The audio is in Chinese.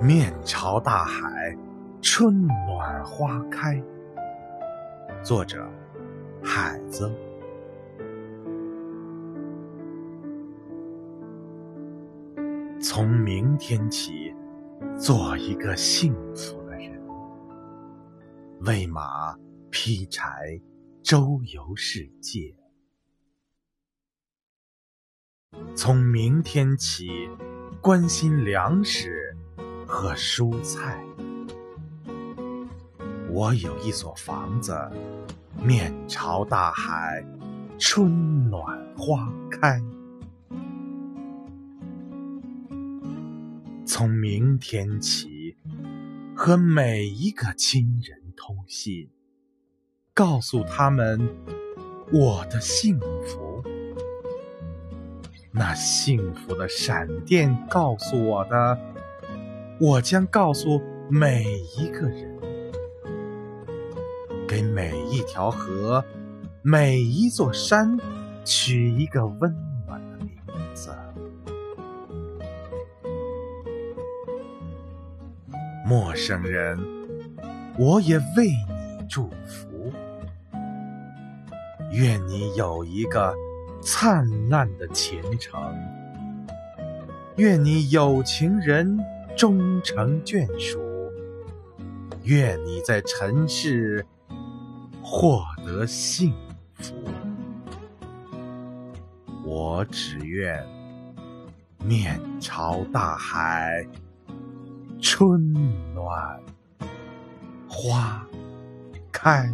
面朝大海，春暖花开。作者：海子。从明天起，做一个幸福的人，喂马劈柴，周游世界。从明天起，关心粮食和蔬菜。我有一所房子，面朝大海，春暖花开。从明天起，和每一个亲人通信，告诉他们我的幸福。那幸福的闪电告诉我的，我将告诉每一个人，给每一条河、每一座山取一个温暖的名字。陌生人，我也为你祝福，愿你有一个。灿烂的前程，愿你有情人终成眷属，愿你在尘世获得幸福。我只愿面朝大海，春暖花开。